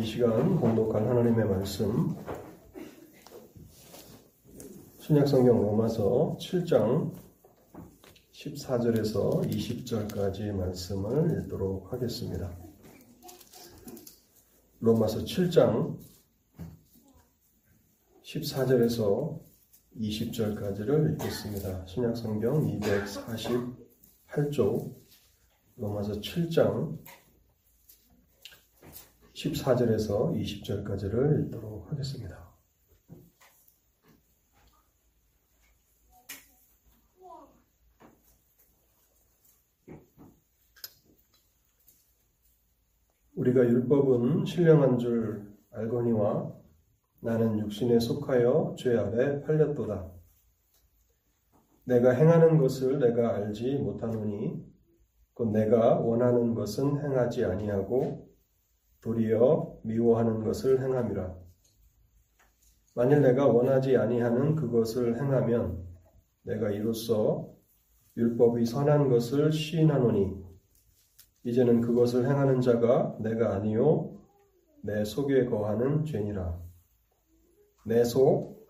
이 시간 공독할 하나님의 말씀 신약성경 로마서 7장 14절에서 20절까지의 말씀을 읽도록 하겠습니다. 로마서 7장 14절에서 20절까지를 읽겠습니다. 신약성경 248쪽 로마서 7장 14절에서 20절까지를 읽도록 하겠습니다. 우리가 율법은 신령한 줄 알거니와 나는 육신에 속하여 죄 아래 팔렸도다. 내가 행하는 것을 내가 알지 못하노니 곧 내가 원하는 것은 행하지 아니하고 도리어 미워하는 것을 행함이라. 만일 내가 원하지 아니하는 그것을 행하면 내가 이로써 율법이 선한 것을 시인하노니 이제는 그것을 행하는 자가 내가 아니요 내 속에 거하는 죄니라. 내 속,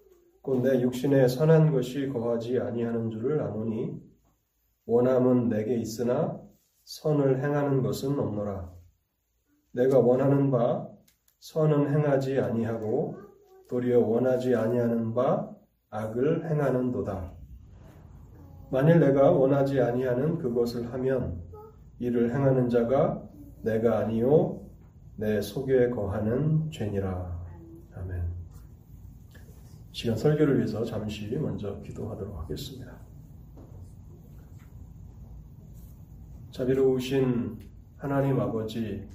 곧 내 육신에 선한 것이 거하지 아니하는 줄을 아노니 원함은 내게 있으나 선을 행하는 것은 없노라. 내가 원하는 바 선은 행하지 아니하고 도리어 원하지 아니하는 바 악을 행하는도다. 만일 내가 원하지 아니하는 그것을 하면 이를 행하는 자가 내가 아니요 내 속에 거하는 죄니라. 아멘. 시간 설교를 위해서 잠시 먼저 기도하도록 하겠습니다. 자비로우신 하나님 아버지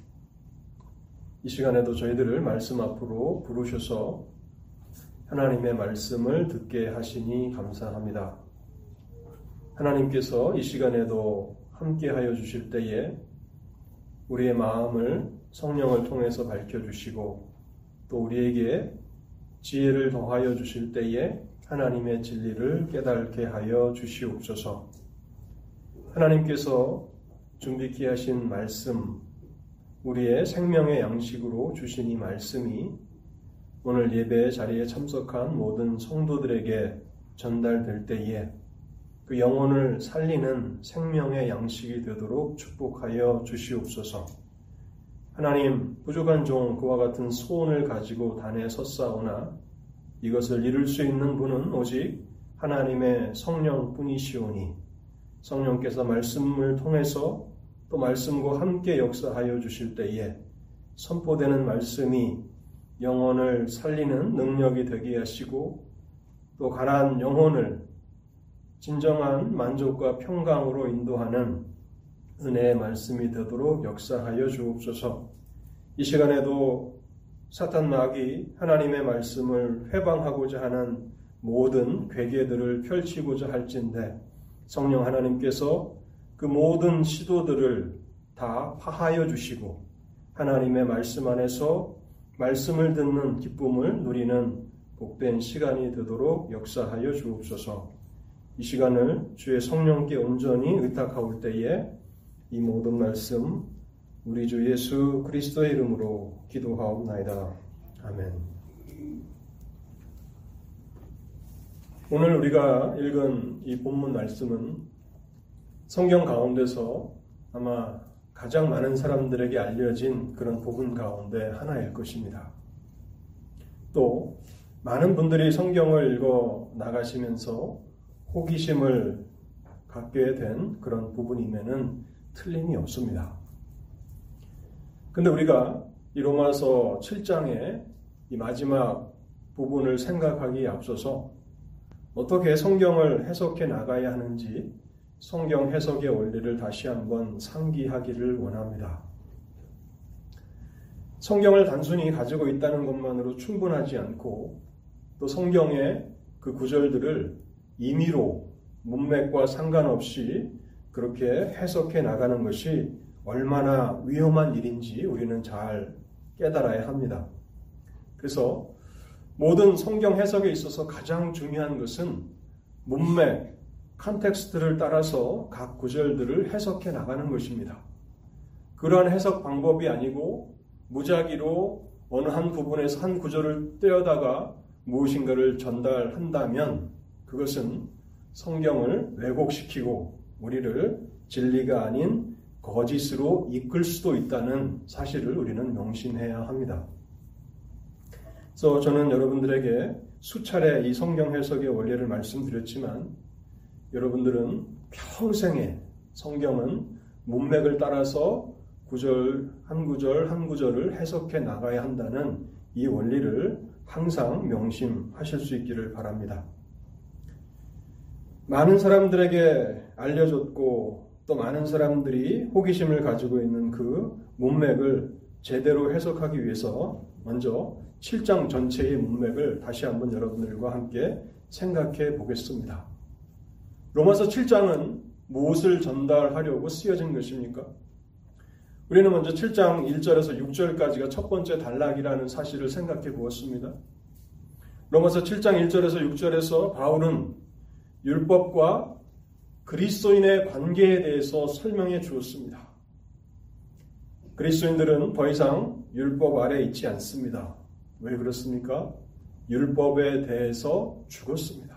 이 시간에도 저희들을 말씀 앞으로 부르셔서 하나님의 말씀을 듣게 하시니 감사합니다. 하나님께서 이 시간에도 함께 하여 주실 때에 우리의 마음을 성령을 통해서 밝혀주시고 또 우리에게 지혜를 더하여 주실 때에 하나님의 진리를 깨닫게 하여 주시옵소서. 하나님께서 준비케 하신 말씀, 우리의 생명의 양식으로 주신 이 말씀이 오늘 예배 자리에 참석한 모든 성도들에게 전달될 때에 그 영혼을 살리는 생명의 양식이 되도록 축복하여 주시옵소서. 하나님, 부족한 종 그와 같은 소원을 가지고 단에 섰사오나 이것을 이룰 수 있는 분은 오직 하나님의 성령뿐이시오니 성령께서 말씀을 통해서 또 말씀과 함께 역사하여 주실 때에 선포되는 말씀이 영혼을 살리는 능력이 되게 하시고 또 가난 영혼을 진정한 만족과 평강으로 인도하는 은혜의 말씀이 되도록 역사하여 주옵소서. 이 시간에도 사탄 마귀 하나님의 말씀을 회방하고자 하는 모든 괴계들을 펼치고자 할진데 성령 하나님께서 그 모든 시도들을 다 파하여 주시고 하나님의 말씀 안에서 말씀을 듣는 기쁨을 누리는 복된 시간이 되도록 역사하여 주옵소서. 이 시간을 주의 성령께 온전히 의탁하올 때에 이 모든 말씀 우리 주 예수 그리스도의 이름으로 기도하옵나이다. 아멘. 오늘 우리가 읽은 이 본문 말씀은 성경 가운데서 아마 가장 많은 사람들에게 알려진 그런 복음 가운데 하나일 것입니다. 또 많은 분들이 성경을 읽어 나가시면서 호기심을 갖게 된 그런 부분임에는 틀림이 없습니다. 근데 우리가 이 로마서 7장의 이 마지막 부분을 생각하기에 앞서서 어떻게 성경을 해석해 나가야 하는지 성경 해석의 원리를 다시 한번 상기하기를 원합니다. 성경을 단순히 가지고 있다는 것만으로 충분하지 않고 또 성경의 그 구절들을 임의로 문맥과 상관없이 그렇게 해석해 나가는 것이 얼마나 위험한 일인지 우리는 잘 깨달아야 합니다. 그래서 모든 성경 해석에 있어서 가장 중요한 것은 문맥, 컨텍스트를 따라서 각 구절들을 해석해 나가는 것입니다. 그러한 해석 방법이 아니고 무작위로 어느 한 부분에서 한 구절을 떼어다가 무엇인가를 전달한다면 그것은 성경을 왜곡시키고 우리를 진리가 아닌 거짓으로 이끌 수도 있다는 사실을 우리는 명심해야 합니다. 그래서 저는 여러분들에게 수차례 이 성경 해석의 원리를 말씀드렸지만 여러분들은 평생에 성경은 문맥을 따라서 구절 한 구절 한 구절을 해석해 나가야 한다는 이 원리를 항상 명심하실 수 있기를 바랍니다. 많은 사람들에게 알려졌고 또 많은 사람들이 호기심을 가지고 있는 그 문맥을 제대로 해석하기 위해서 먼저 7장 전체의 문맥을 다시 한번 여러분들과 함께 생각해 보겠습니다. 로마서 7장은 무엇을 전달하려고 쓰여진 것입니까? 우리는 먼저 7장 1절에서 6절까지가 첫 번째 단락이라는 사실을 생각해 보았습니다. 로마서 7장 1절에서 6절에서 바울은 율법과 그리스도인의 관계에 대해서 설명해 주었습니다. 그리스도인들은 더 이상 율법 아래 있지 않습니다. 왜 그렇습니까? 율법에 대해서 죽었습니다.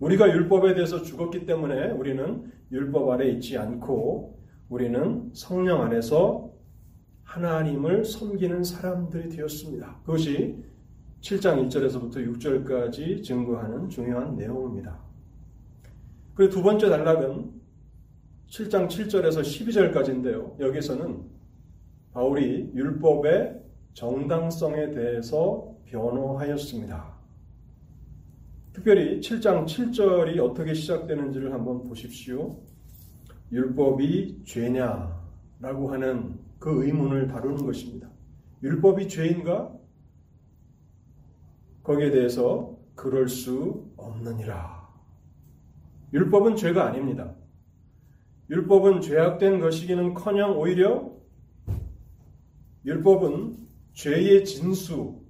우리가 율법에 대해서 죽었기 때문에 우리는 율법 아래 있지 않고 우리는 성령 안에서 하나님을 섬기는 사람들이 되었습니다. 그것이 7장 1절에서부터 6절까지 증거하는 중요한 내용입니다. 그리고 두 번째 단락은 7장 7절에서 12절까지인데요. 여기서는 바울이 율법의 정당성에 대해서 변호하였습니다. 특별히 7장 7절이 어떻게 시작되는지를 한번 보십시오. 율법이 죄냐라고 하는 그 의문을 다루는 것입니다. 율법이 죄인가? 거기에 대해서 그럴 수 없느니라. 율법은 죄가 아닙니다. 율법은 죄악된 것이기는 커녕 오히려 율법은 죄의 진수,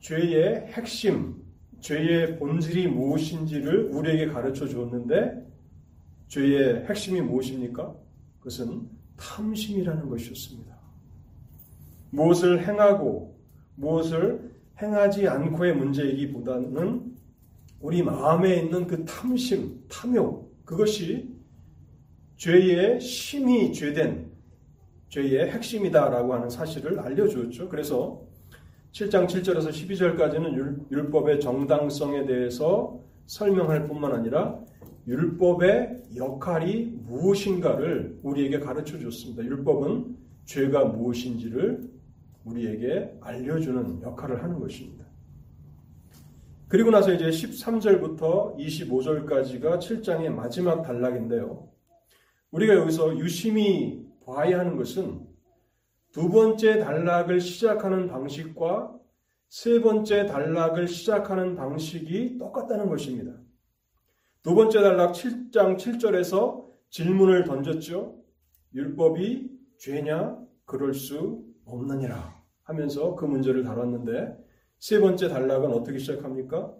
죄의 핵심, 죄의 본질이 무엇인지를 우리에게 가르쳐 주었는데 죄의 핵심이 무엇입니까? 그것은 탐심이라는 것이었습니다. 무엇을 행하고 무엇을 행하지 않고의 문제이기보다는 우리 마음에 있는 그 탐심, 탐욕, 그것이 죄의 심이 죄된 죄의 핵심이다라고 하는 사실을 알려주었죠. 그래서 7장 7절에서 12절까지는 율법의 정당성에 대해서 설명할 뿐만 아니라 율법의 역할이 무엇인가를 우리에게 가르쳐 줬습니다. 율법은 죄가 무엇인지를 우리에게 알려주는 역할을 하는 것입니다. 그리고 나서 이제 13절부터 25절까지가 7장의 마지막 단락인데요. 우리가 여기서 유심히 봐야 하는 것은 두 번째 단락을 시작하는 방식과 세 번째 단락을 시작하는 방식이 똑같다는 것입니다. 두 번째 단락 7장 7절에서 질문을 던졌죠. 율법이 죄냐? 그럴 수 없느니라. 하면서 그 문제를 다뤘는데 세 번째 단락은 어떻게 시작합니까?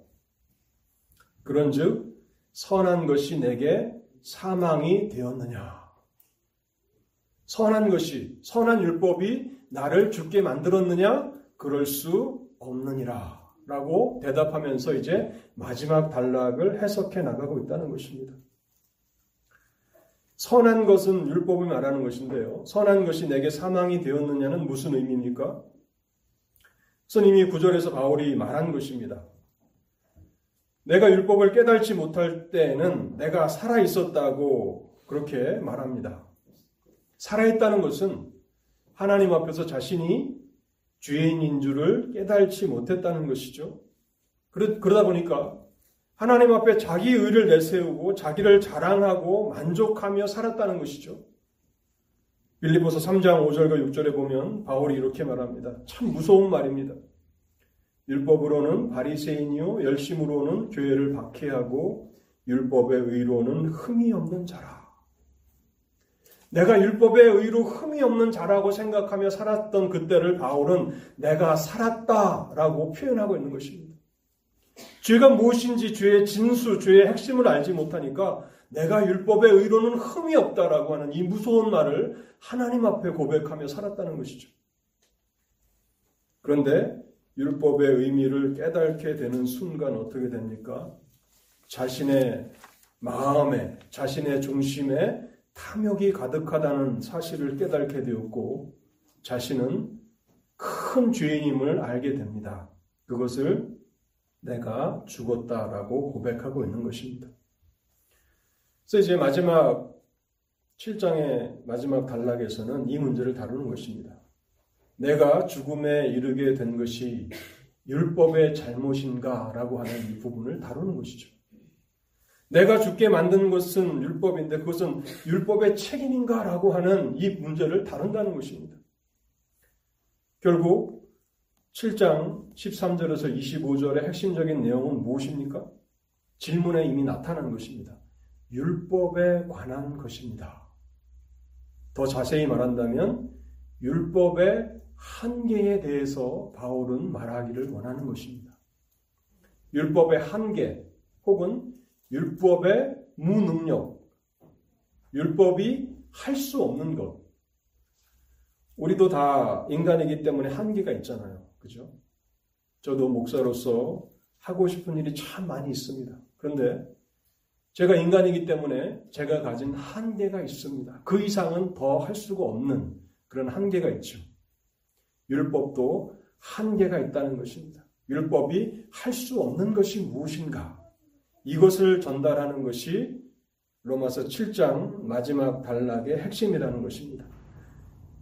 그런즉 선한 것이 내게 사망이 되었느냐? 선한 것이 선한 율법이 나를 죽게 만들었느냐? 그럴 수 없느니라. 라고 대답하면서 이제 마지막 단락을 해석해 나가고 있다는 것입니다. 선한 것은 율법을 말하는 것인데요. 선한 것이 내게 사망이 되었느냐는 무슨 의미입니까? 스님이 구절에서 바울이 말한 것입니다. 내가 율법을 깨달지 못할 때에는 내가 살아 있었다고 그렇게 말합니다. 살아있다는 것은 하나님 앞에서 자신이 죄인인 줄을 깨달지 못했다는 것이죠. 그러다 보니까 하나님 앞에 자기 의를 내세우고 자기를 자랑하고 만족하며 살았다는 것이죠. 빌리보서 3장 5절과 6절에 보면 바울이 이렇게 말합니다. 참 무서운 말입니다. 율법으로는 바리새인이요 열심으로는 교회를 박해하고 율법의 의로는 흠이 없는 자라. 내가 율법의 의로 흠이 없는 자라고 생각하며 살았던 그때를 바울은 내가 살았다라고 표현하고 있는 것입니다. 죄가 무엇인지 죄의 진수, 죄의 핵심을 알지 못하니까 내가 율법의 의로는 흠이 없다라고 하는 이 무서운 말을 하나님 앞에 고백하며 살았다는 것이죠. 그런데 율법의 의미를 깨닫게 되는 순간 어떻게 됩니까? 자신의 마음에, 자신의 중심에 탐욕이 가득하다는 사실을 깨닫게 되었고, 자신은 큰 죄인임을 알게 됩니다. 그것을 내가 죽었다라고 고백하고 있는 것입니다. 그래서 이제 마지막 7장의 마지막 단락에서는 이 문제를 다루는 것입니다. 내가 죽음에 이르게 된 것이 율법의 잘못인가라고 하는 이 부분을 다루는 것이죠. 내가 죽게 만든 것은 율법인데 그것은 율법의 책임인가라고 하는 이 문제를 다룬다는 것입니다. 결국 7장 13절에서 25절의 핵심적인 내용은 무엇입니까? 질문에 이미 나타난 것입니다. 율법에 관한 것입니다. 더 자세히 말한다면 율법의 한계에 대해서 바울은 말하기를 원하는 것입니다. 율법의 한계 혹은 율법의 무능력, 율법이 할 수 없는 것. 우리도 다 인간이기 때문에 한계가 있잖아요. 그죠? 저도 목사로서 하고 싶은 일이 참 많이 있습니다. 그런데 제가 인간이기 때문에 제가 가진 한계가 있습니다. 그 이상은 더 할 수가 없는 그런 한계가 있죠. 율법도 한계가 있다는 것입니다. 율법이 할 수 없는 것이 무엇인가? 이것을 전달하는 것이 로마서 7장 마지막 단락의 핵심이라는 것입니다.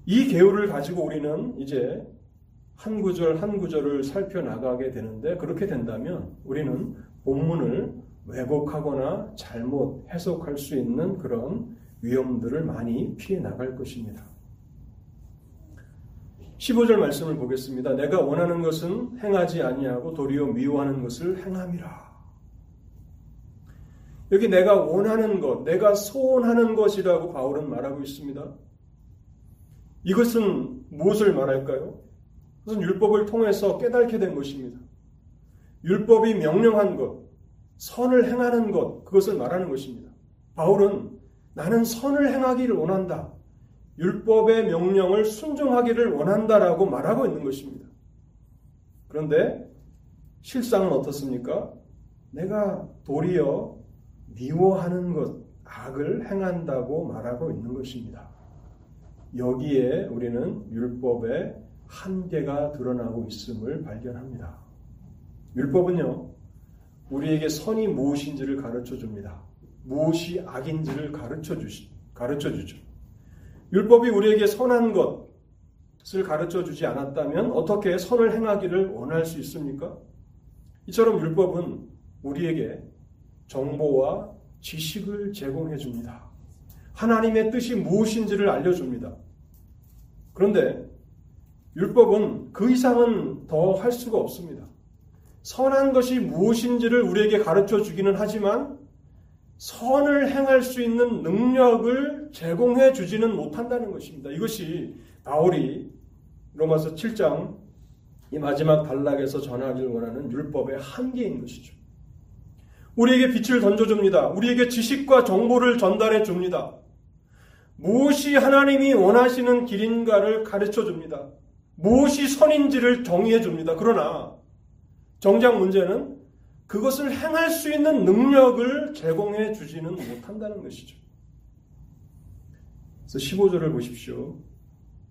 이 개요를 가지고 우리는 이제 한 구절 한 구절을 살펴나가게 되는데 그렇게 된다면 우리는 본문을 왜곡하거나 잘못 해석할 수 있는 그런 위험들을 많이 피해 나갈 것입니다. 15절 말씀을 보겠습니다. 내가 원하는 것은 행하지 아니하고 도리어 미워하는 것을 행함이라. 여기 내가 원하는 것, 내가 소원하는 것이라고 바울은 말하고 있습니다. 이것은 무엇을 말할까요? 그것은 율법을 통해서 깨닫게 된 것입니다. 율법이 명령한 것, 선을 행하는 것, 그것을 말하는 것입니다. 바울은 나는 선을 행하기를 원한다. 율법의 명령을 순종하기를 원한다라고 말하고 있는 것입니다. 그런데 실상은 어떻습니까? 내가 도리어 미워하는 것, 악을 행한다고 말하고 있는 것입니다. 여기에 우리는 율법의 한계가 드러나고 있음을 발견합니다. 율법은요, 우리에게 선이 무엇인지를 가르쳐 줍니다. 무엇이 악인지를 가르쳐 주시, 가르쳐 주죠. 율법이 우리에게 선한 것을 가르쳐 주지 않았다면 어떻게 선을 행하기를 원할 수 있습니까? 이처럼 율법은 우리에게 정보와 지식을 제공해 줍니다. 하나님의 뜻이 무엇인지를 알려줍니다. 그런데 율법은 그 이상은 더 할 수가 없습니다. 선한 것이 무엇인지를 우리에게 가르쳐 주기는 하지만 선을 행할 수 있는 능력을 제공해 주지는 못한다는 것입니다. 이것이 바울이 로마서 7장 이 마지막 단락에서 전하길 원하는 율법의 한계인 것이죠. 우리에게 빛을 던져줍니다. 우리에게 지식과 정보를 전달해 줍니다. 무엇이 하나님이 원하시는 길인가를 가르쳐 줍니다. 무엇이 선인지를 정의해 줍니다. 그러나 정작 문제는 그것을 행할 수 있는 능력을 제공해 주지는 못한다는 것이죠. 그래서 15절을 보십시오.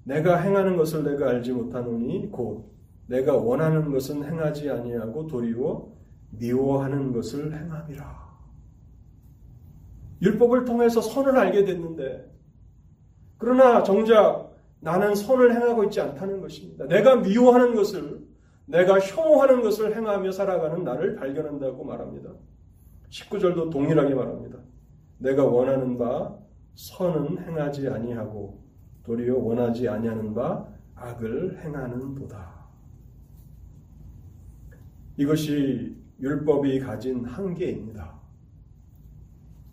내가 행하는 것을 내가 알지 못하노니 곧 내가 원하는 것은 행하지 아니하고 도리어 미워하는 것을 행함이라. 율법을 통해서 선을 알게 됐는데 그러나 정작 나는 선을 행하고 있지 않다는 것입니다. 내가 미워하는 것을 내가 혐오하는 것을 행하며 살아가는 나를 발견한다고 말합니다. 19절도 동일하게 말합니다. 내가 원하는 바 선은 행하지 아니하고 도리어 원하지 아니하는 바 악을 행하는도다. 이것이 율법이 가진 한계입니다.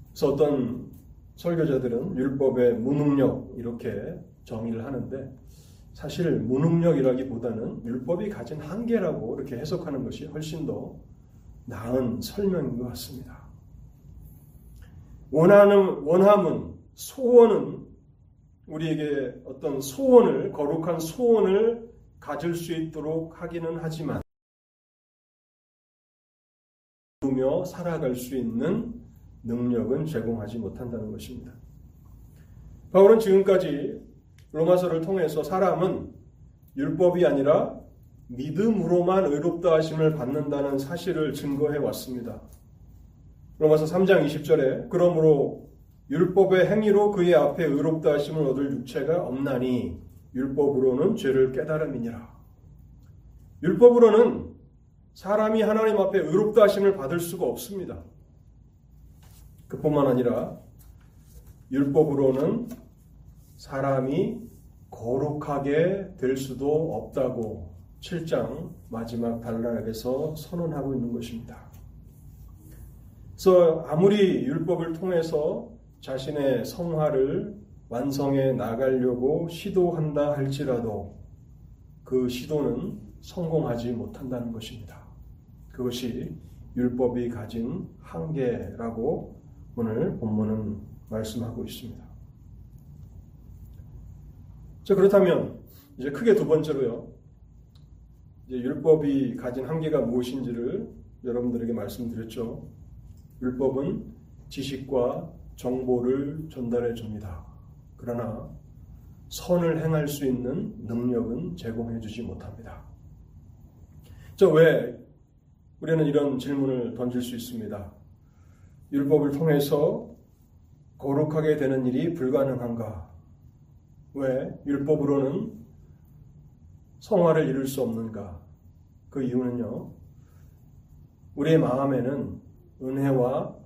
그래서 어떤 설교자들은 율법의 무능력 이렇게 정의를 하는데 사실 무능력이라기보다는 율법이 가진 한계라고 이렇게 해석하는 것이 훨씬 더 나은 설명인 것 같습니다. 원하는 원함은 소원은 우리에게 어떤 소원을 거룩한 소원을 가질 수 있도록 하기는 하지만 누며 살아갈 수 있는 능력은 제공하지 못한다는 것입니다. 바울은 지금까지 로마서를 통해서 사람은 율법이 아니라 믿음으로만 의롭다 하심을 받는다는 사실을 증거해 왔습니다. 로마서 3장 20절에 그러므로 율법의 행위로 그의 앞에 의롭다 하심을 얻을 육체가 없나니 율법으로는 죄를 깨달음이니라. 율법으로는 사람이 하나님 앞에 의롭다 하심을 받을 수가 없습니다. 그뿐만 아니라 율법으로는 사람이 거룩하게 될 수도 없다고 7장 마지막 단락에서 선언하고 있는 것입니다. 그래서 아무리 율법을 통해서 자신의 성화를 완성해 나가려고 시도한다 할지라도 그 시도는 성공하지 못한다는 것입니다. 그것이 율법이 가진 한계라고 오늘 본문은 말씀하고 있습니다. 자, 그렇다면 이제 크게 두 번째로요. 이제 율법이 가진 한계가 무엇인지를 여러분들에게 말씀드렸죠. 율법은 지식과 정보를 전달해 줍니다. 그러나 선을 행할 수 있는 능력은 제공해 주지 못합니다. 저왜 우리는 이런 질문을 던질 수 있습니다. 율법을 통해서 거룩하게 되는 일이 불가능한가? 왜 율법으로는 성화를 이룰 수 없는가? 그 이유는요. 우리의 마음에는 은혜와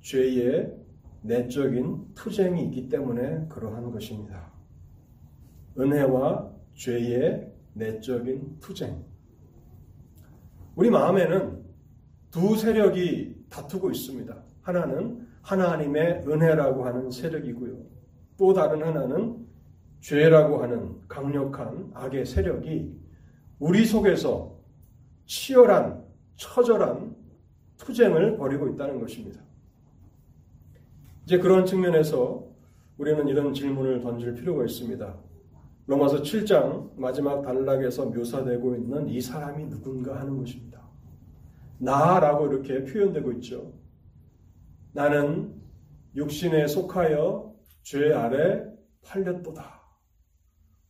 죄의 내적인 투쟁이 있기 때문에 그러한 것입니다. 은혜와 죄의 내적인 투쟁. 우리 마음에는 두 세력이 다투고 있습니다. 하나는 하나님의 은혜라고 하는 세력이고요. 또 다른 하나는 죄라고 하는 강력한 악의 세력이 우리 속에서 치열한, 처절한 투쟁을 벌이고 있다는 것입니다. 이제 그런 측면에서 우리는 이런 질문을 던질 필요가 있습니다. 로마서 7장 마지막 단락에서 묘사되고 있는 이 사람이 누군가 하는 것입니다. 나라고 이렇게 표현되고 있죠. 나는 육신에 속하여 죄 아래 팔렸도다.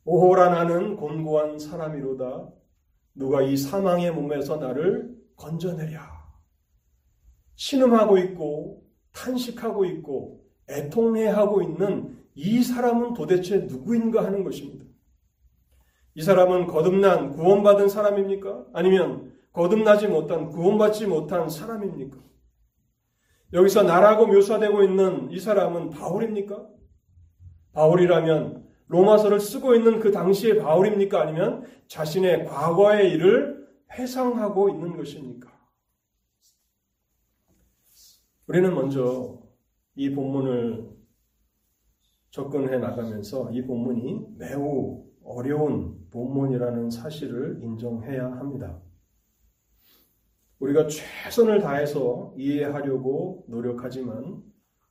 오호라 나는 곤고한 사람이로다. 누가 이 사망의 몸에서 나를 건져내랴. 신음하고 있고 탄식하고 있고 애통해하고 있는 이 사람은 도대체 누구인가 하는 것입니다. 이 사람은 거듭난 구원받은 사람입니까? 아니면 거듭나지 못한 구원받지 못한 사람입니까? 여기서 나라고 묘사되고 있는 이 사람은 바울입니까? 바울이라면 로마서를 쓰고 있는 그 당시의 바울입니까? 아니면 자신의 과거의 일을 회상하고 있는 것입니까? 우리는 먼저 이 본문을 접근해 나가면서 이 본문이 매우 어려운 본문이라는 사실을 인정해야 합니다. 우리가 최선을 다해서 이해하려고 노력하지만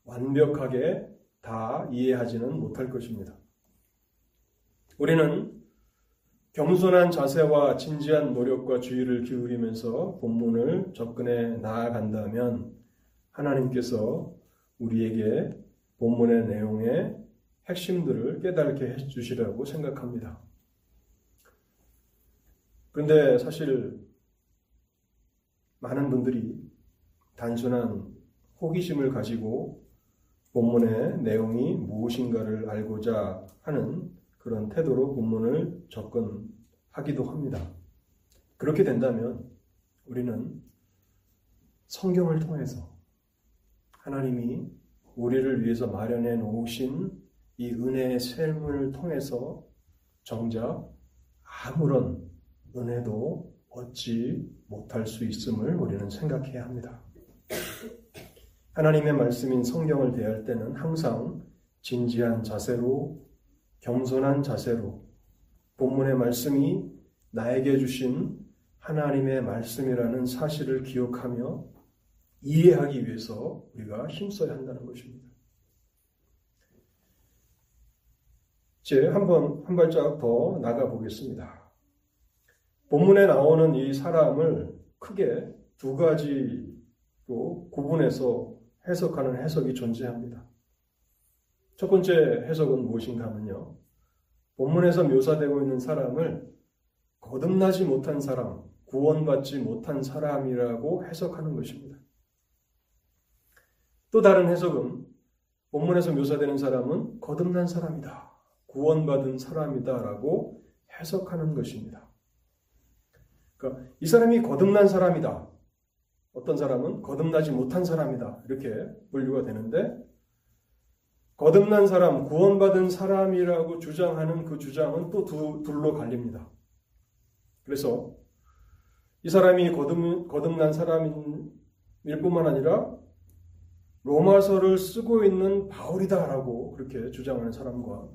완벽하게 다 이해하지는 못할 것입니다. 우리는 겸손한 자세와 진지한 노력과 주의를 기울이면서 본문을 접근해 나아간다면 하나님께서 우리에게 본문의 내용의 핵심들을 깨닫게 해주시라고 생각합니다. 그런데 사실 많은 분들이 단순한 호기심을 가지고 본문의 내용이 무엇인가를 알고자 하는 그런 태도로 본문을 접근하기도 합니다. 그렇게 된다면 우리는 성경을 통해서 하나님이 우리를 위해서 마련해 놓으신 이 은혜의 샘을 통해서 정작 아무런 은혜도 얻지 못할 수 있음을 우리는 생각해야 합니다. 하나님의 말씀인 성경을 대할 때는 항상 진지한 자세로 겸손한 자세로 본문의 말씀이 나에게 주신 하나님의 말씀이라는 사실을 기억하며 이해하기 위해서 우리가 힘써야 한다는 것입니다. 이제 한번 한 발짝 더 나가 보겠습니다. 본문에 나오는 이 사람을 크게 두 가지로 구분해서 해석하는 해석이 존재합니다. 첫 번째 해석은 무엇인가 하면요. 본문에서 묘사되고 있는 사람을 거듭나지 못한 사람, 구원받지 못한 사람이라고 해석하는 것입니다. 또 다른 해석은 본문에서 묘사되는 사람은 거듭난 사람이다. 구원받은 사람이다라고 해석하는 것입니다. 그러니까 이 사람이 거듭난 사람이다. 어떤 사람은 거듭나지 못한 사람이다. 이렇게 분류가 되는데 거듭난 사람, 구원받은 사람이라고 주장하는 그 주장은 또 두, 둘로 갈립니다. 그래서 이 사람이 거듭, 거듭난 사람일 뿐만 아니라 로마서를 쓰고 있는 바울이다라고 그렇게 주장하는 사람과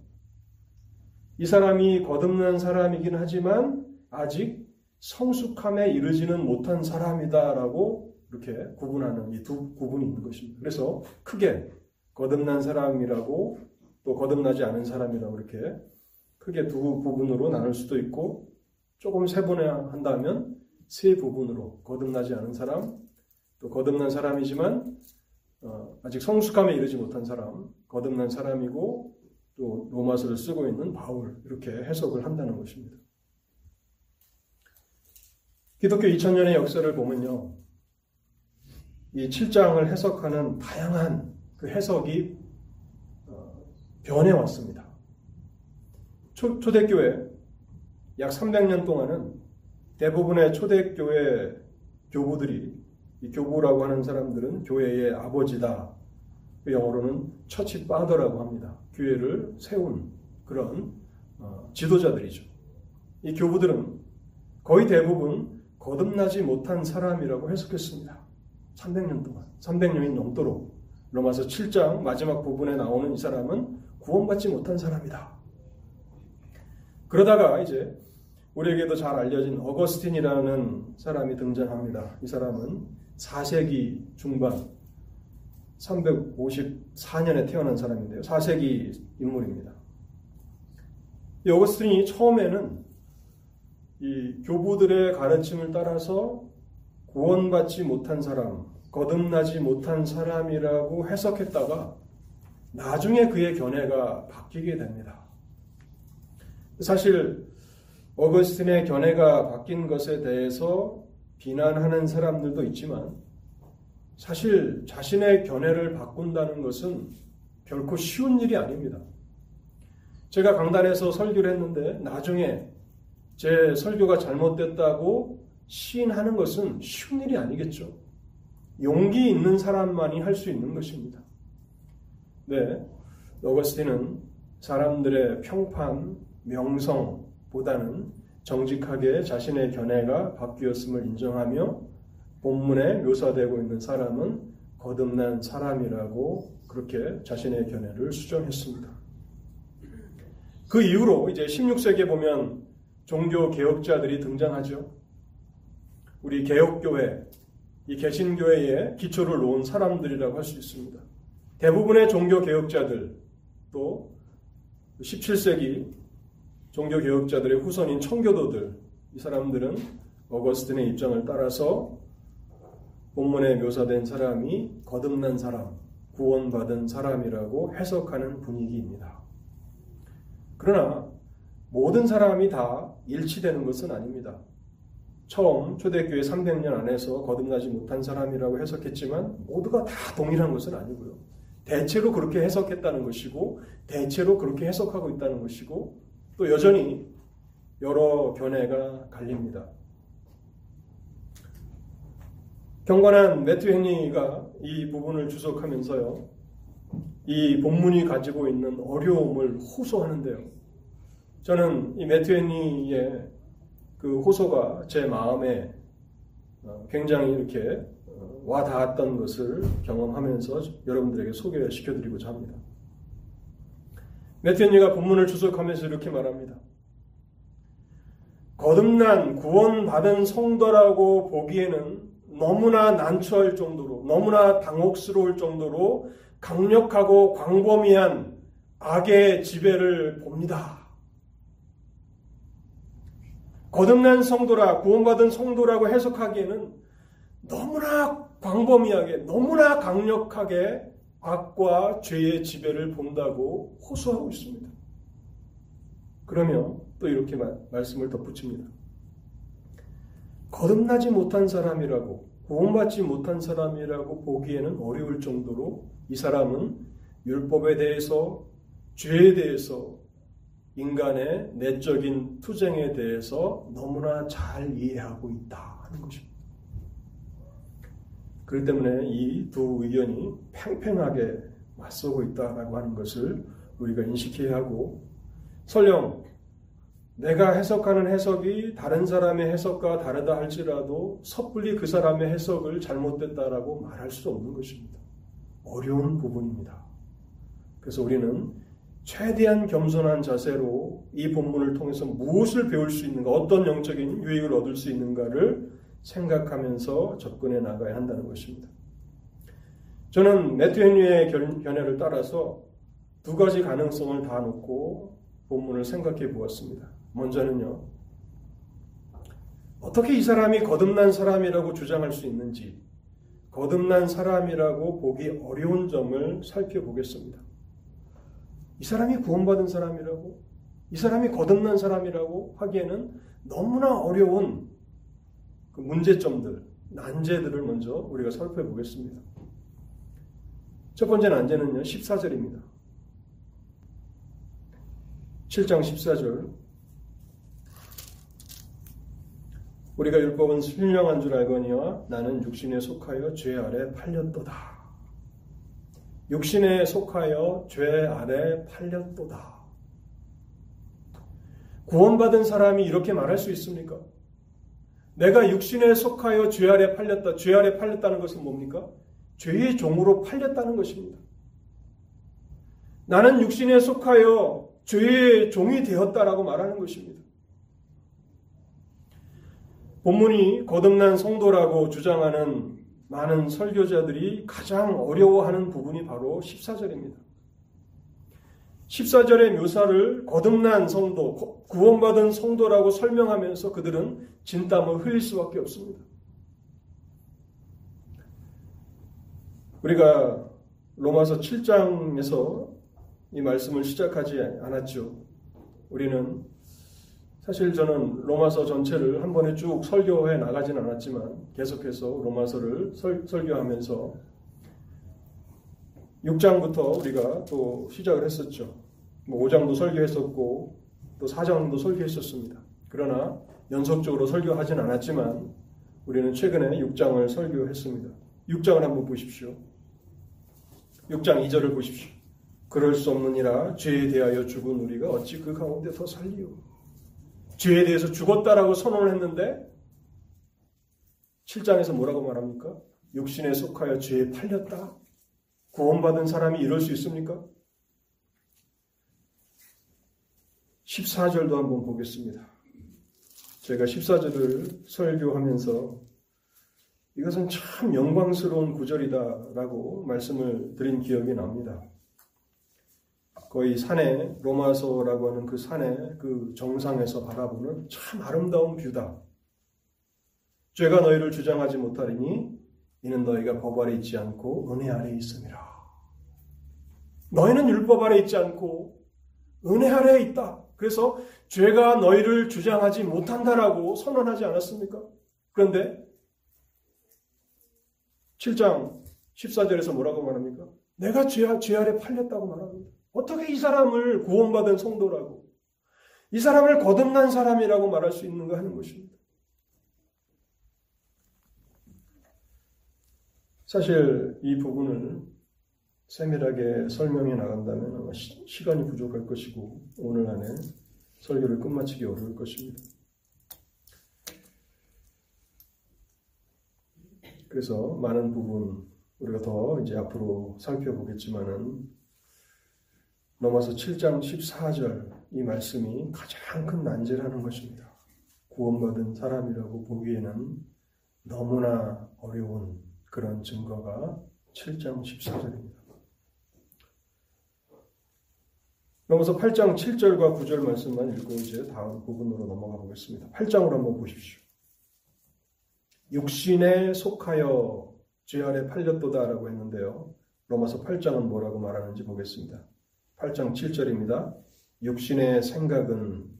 이 사람이 거듭난 사람이긴 하지만 아직 성숙함에 이르지는 못한 사람이다라고 이렇게 구분하는 이 두 구분이 있는 것입니다. 그래서 크게 거듭난 사람이라고 또 거듭나지 않은 사람이라고 이렇게 크게 두 부분으로 나눌 수도 있고 조금 세분화한다면 세 부분으로 거듭나지 않은 사람, 또 거듭난 사람이지만 어, 아직 성숙함에 이르지 못한 사람, 거듭난 사람이고 또 로마서를 쓰고 있는 바울 이렇게 해석을 한다는 것입니다. 기독교 2000년의 역사를 보면요. 이 7장을 해석하는 다양한 그 해석이 어, 변해왔습니다. 초, 초대교회 약 300년 동안은 대부분의 초대교회 교부들이 이 교부라고 하는 사람들은 교회의 아버지다. 그 영어로는 처치 파더라고 합니다. 교회를 세운 그런 어, 지도자들이죠. 이 교부들은 거의 대부분 거듭나지 못한 사람이라고 해석했습니다. 300년 동안, 300년이 넘도록 로마서 7장 마지막 부분에 나오는 이 사람은 구원받지 못한 사람이다. 그러다가 이제 우리에게도 잘 알려진 어거스틴이라는 사람이 등장합니다. 이 사람은 4세기 중반 354년에 태어난 사람인데요. 4세기 인물입니다. 이 어거스틴이 처음에는 이 교부들의 가르침을 따라서 구원받지 못한 사람, 거듭나지 못한 사람이라고 해석했다가 나중에 그의 견해가 바뀌게 됩니다. 사실 어거스틴의 견해가 바뀐 것에 대해서 비난하는 사람들도 있지만 사실 자신의 견해를 바꾼다는 것은 결코 쉬운 일이 아닙니다. 제가 강단에서 설교를 했는데 나중에 제 설교가 잘못됐다고 시인하는 것은 쉬운 일이 아니겠죠. 용기 있는 사람만이 할 수 있는 것입니다. 네, 어거스틴은 사람들의 평판, 명성보다는 정직하게 자신의 견해가 바뀌었음을 인정하며 본문에 묘사되고 있는 사람은 거듭난 사람이라고 그렇게 자신의 견해를 수정했습니다. 그 이후로 이제 16세기에 보면 종교 개혁자들이 등장하죠. 우리 개혁교회, 이 개신교회에 기초를 놓은 사람들이라고 할 수 있습니다. 대부분의 종교 개혁자들 또 17세기 종교 개혁자들의 후손인 청교도들, 이 사람들은 어거스틴의 입장을 따라서 본문에 묘사된 사람이 거듭난 사람, 구원받은 사람이라고 해석하는 분위기입니다. 그러나 모든 사람이 다 일치되는 것은 아닙니다. 처음 초대교회 300년 안에서 거듭나지 못한 사람이라고 해석했지만 모두가 다 동일한 것은 아니고요. 대체로 그렇게 해석했다는 것이고 대체로 그렇게 해석하고 있다는 것이고 또 여전히 여러 견해가 갈립니다. 경건한 매튜 헨리가 이 부분을 주석하면서요. 이 본문이 가지고 있는 어려움을 호소하는데요. 저는 이 헨리의 그 호소가 제 마음에 어, 굉장히 이렇게 어, 와 닿았던 것을 경험하면서 여러분들에게 소개시켜드리고자 합니다. 메티언니가 본문을 주석하면서 이렇게 말합니다. 거듭난 구원받은 성도라고 보기에는 너무나 난처할 정도로 너무나 당혹스러울 정도로 강력하고 광범위한 악의 지배를 봅니다. 거듭난 성도라, 구원받은 성도라고 해석하기에는 너무나 광범위하게, 너무나 강력하게 악과 죄의 지배를 본다고 호소하고 있습니다. 그러면 또 이렇게 말씀을 덧붙입니다. 거듭나지 못한 사람이라고, 구원받지 못한 사람이라고 보기에는 어려울 정도로 이 사람은 율법에 대해서, 죄에 대해서, 인간의 내적인 투쟁에 대해서 너무나 잘 이해하고 있다 하는 것입니다. 그렇기 때문에 이 두 의견이 팽팽하게 맞서고 있다라고 하는 것을 우리가 인식해야 하고 설령 내가 해석하는 해석이 다른 사람의 해석과 다르다 할지라도 섣불리 그 사람의 해석을 잘못됐다라고 말할 수 없는 것입니다. 어려운 부분입니다. 그래서 우리는 최대한 겸손한 자세로 이 본문을 통해서 무엇을 배울 수 있는가, 어떤 영적인 유익을 얻을 수 있는가를 생각하면서 접근해 나가야 한다는 것입니다. 저는 매튜 헨리의 견해를 따라서 두 가지 가능성을 다 놓고 본문을 생각해 보았습니다. 먼저는요, 어떻게 이 사람이 거듭난 사람이라고 주장할 수 있는지, 거듭난 사람이라고 보기 어려운 점을 살펴보겠습니다. 이 사람이 구원받은 사람이라고, 이 사람이 거듭난 사람이라고 하기에는 너무나 어려운 그 문제점들, 난제들을 먼저 우리가 살펴보겠습니다. 첫 번째 난제는요, 14절입니다. 7장 14절. 우리가 율법은 신령한 줄 알거니와 나는 육신에 속하여 죄 아래 팔렸도다. 육신에 속하여 죄 아래 팔렸도다. 구원받은 사람이 이렇게 말할 수 있습니까? 내가 육신에 속하여 죄 아래 팔렸다. 죄 아래 팔렸다는 것은 뭡니까? 죄의 종으로 팔렸다는 것입니다. 나는 육신에 속하여 죄의 종이 되었다라고 말하는 것입니다. 본문이 거듭난 성도라고 주장하는 많은 설교자들이 가장 어려워하는 부분이 바로 14절입니다. 14절의 묘사를 거듭난 성도, 구원받은 성도라고 설명하면서 그들은 진땀을 흘릴 수밖에 없습니다. 우리가 로마서 7장에서 이 말씀을 시작하지 않았죠. 우리는 사실 저는 로마서 전체를 한 번에 쭉 설교해 나가진 않았지만 계속해서 로마서를 설, 설교하면서 6장부터 우리가 또 시작을 했었죠. 뭐 5장도 설교했었고 또 4장도 설교했었습니다. 그러나 연속적으로 설교하진 않았지만 우리는 최근에 6장을 설교했습니다. 6장을 한번 보십시오. 6장 2절을 보십시오. 그럴 수 없느니라 죄에 대하여 죽은 우리가 어찌 그 가운데 더 살리오. 죄에 대해서 죽었다라고 선언을 했는데 7장에서 뭐라고 말합니까? 육신에 속하여 죄에 팔렸다. 구원받은 사람이 이럴 수 있습니까? 14절도 한번 보겠습니다. 제가 14절을 설교하면서 이것은 참 영광스러운 구절이다라고 말씀을 드린 기억이 납니다. 거의 산에 로마서라고 하는 그 산의 그 정상에서 바라보는 참 아름다운 뷰다. 죄가 너희를 주장하지 못하리니 이는 너희가 법 아래 있지 않고 은혜 아래 있음이라. 너희는 율법 아래 있지 않고 은혜 아래에 있다. 그래서 죄가 너희를 주장하지 못한다라고 선언하지 않았습니까? 그런데 7장 14절에서 뭐라고 말합니까? 내가 죄, 죄 아래 팔렸다고 말합니다. 어떻게 이 사람을 구원받은 성도라고, 이 사람을 거듭난 사람이라고 말할 수 있는가 하는 것입니다. 사실 이 부분을 세밀하게 설명해 나간다면 아마 시, 간이 부족할 것이고 오늘 안에 설교를 끝마치기 어려울 것입니다. 그래서 많은 부분 우리가 더 이제 앞으로 살펴보겠지만은 넘어서 7장 14절 이 말씀이 가장 큰 난제라는 것입니다. 구원받은 사람이라고 보기에는 너무나 어려운 그런 증거가 7장 14절입니다. 넘어서 8장 7절과 9절 말씀만 읽고 이제 다음 부분으로 넘어가 보겠습니다. 8장으로 한번 보십시오. 육신에 속하여 죄 아래 팔렸도다라고 했는데요. 로마서 8장은 뭐라고 말하는지 보겠습니다. 8장 7절입니다. 육신의 생각은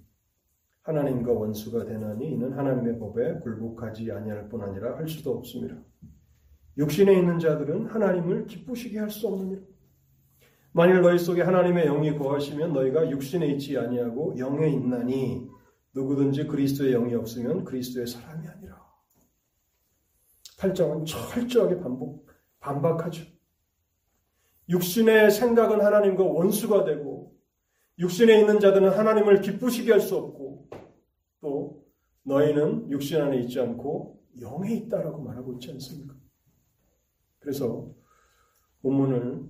하나님과 원수가 되나니 이는 하나님의 법에 굴복하지 아니할 뿐 아니라 할 수도 없습니다. 육신에 있는 자들은 하나님을 기쁘시게 할 수 없느니라. 만일 너희 속에 하나님의 영이 거하시면 너희가 육신에 있지 아니하고 영에 있나니 누구든지 그리스도의 영이 없으면 그리스도의 사람이 아니라. 8장은 철저하게 반복, 반박하죠. 육신의 생각은 하나님과 원수가 되고 육신에 있는 자들은 하나님을 기쁘시게 할 수 없고 또 너희는 육신 안에 있지 않고 영에 있다라고 말하고 있지 않습니까? 그래서 본문을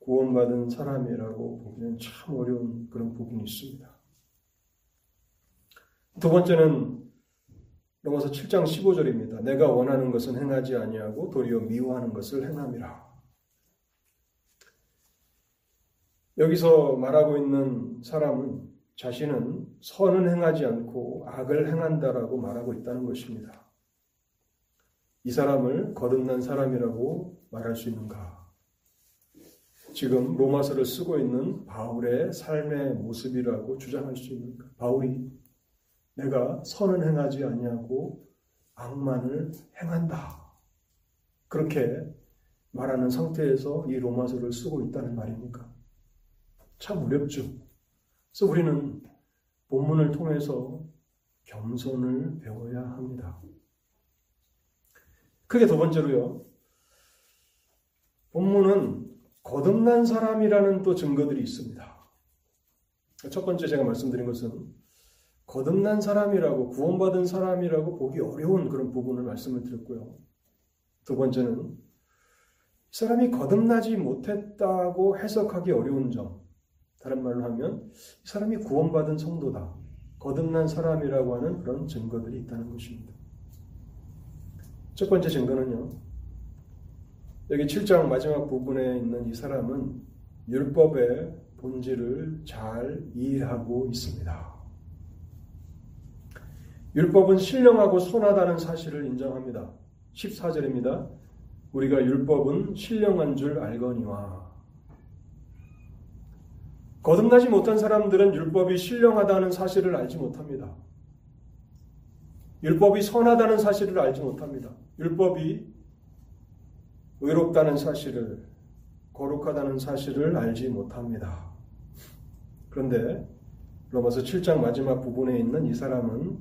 구원받은 사람이라고 보기는 참 어려운 그런 부분이 있습니다. 두 번째는 로마서 7장 15절입니다. 내가 원하는 것은 행하지 아니하고 도리어 미워하는 것을 행함이라. 여기서 말하고 있는 사람은 자신은 선은 행하지 않고 악을 행한다라고 말하고 있다는 것입니다. 이 사람을 거듭난 사람이라고 말할 수 있는가? 지금 로마서를 쓰고 있는 바울의 삶의 모습이라고 주장할 수 있는가? 바울이 내가 선은 행하지 아니하고 악만을 행한다. 그렇게 말하는 상태에서 이 로마서를 쓰고 있다는 말입니까? 참 어렵죠. 그래서 우리는 본문을 통해서 겸손을 배워야 합니다. 크게 두 번째로요. 본문은 거듭난 사람이라는 또 증거들이 있습니다. 첫 번째 제가 말씀드린 것은 거듭난 사람이라고 구원받은 사람이라고 보기 어려운 그런 부분을 말씀을 드렸고요. 두 번째는 이 사람이 거듭나지 못했다고 해석하기 어려운 점. 다른 말로 하면 이 사람이 구원받은 성도다. 거듭난 사람이라고 하는 그런 증거들이 있다는 것입니다. 첫 번째 증거는요. 여기 7장 마지막 부분에 있는 이 사람은 율법의 본질을 잘 이해하고 있습니다. 율법은 신령하고 선하다는 사실을 인정합니다. 14절입니다. 우리가 율법은 신령한 줄 알거니와 거듭나지 못한 사람들은 율법이 신령하다는 사실을 알지 못합니다. 율법이 선하다는 사실을 알지 못합니다. 율법이 의롭다는 사실을, 거룩하다는 사실을 알지 못합니다. 그런데 로마서 7장 마지막 부분에 있는 이 사람은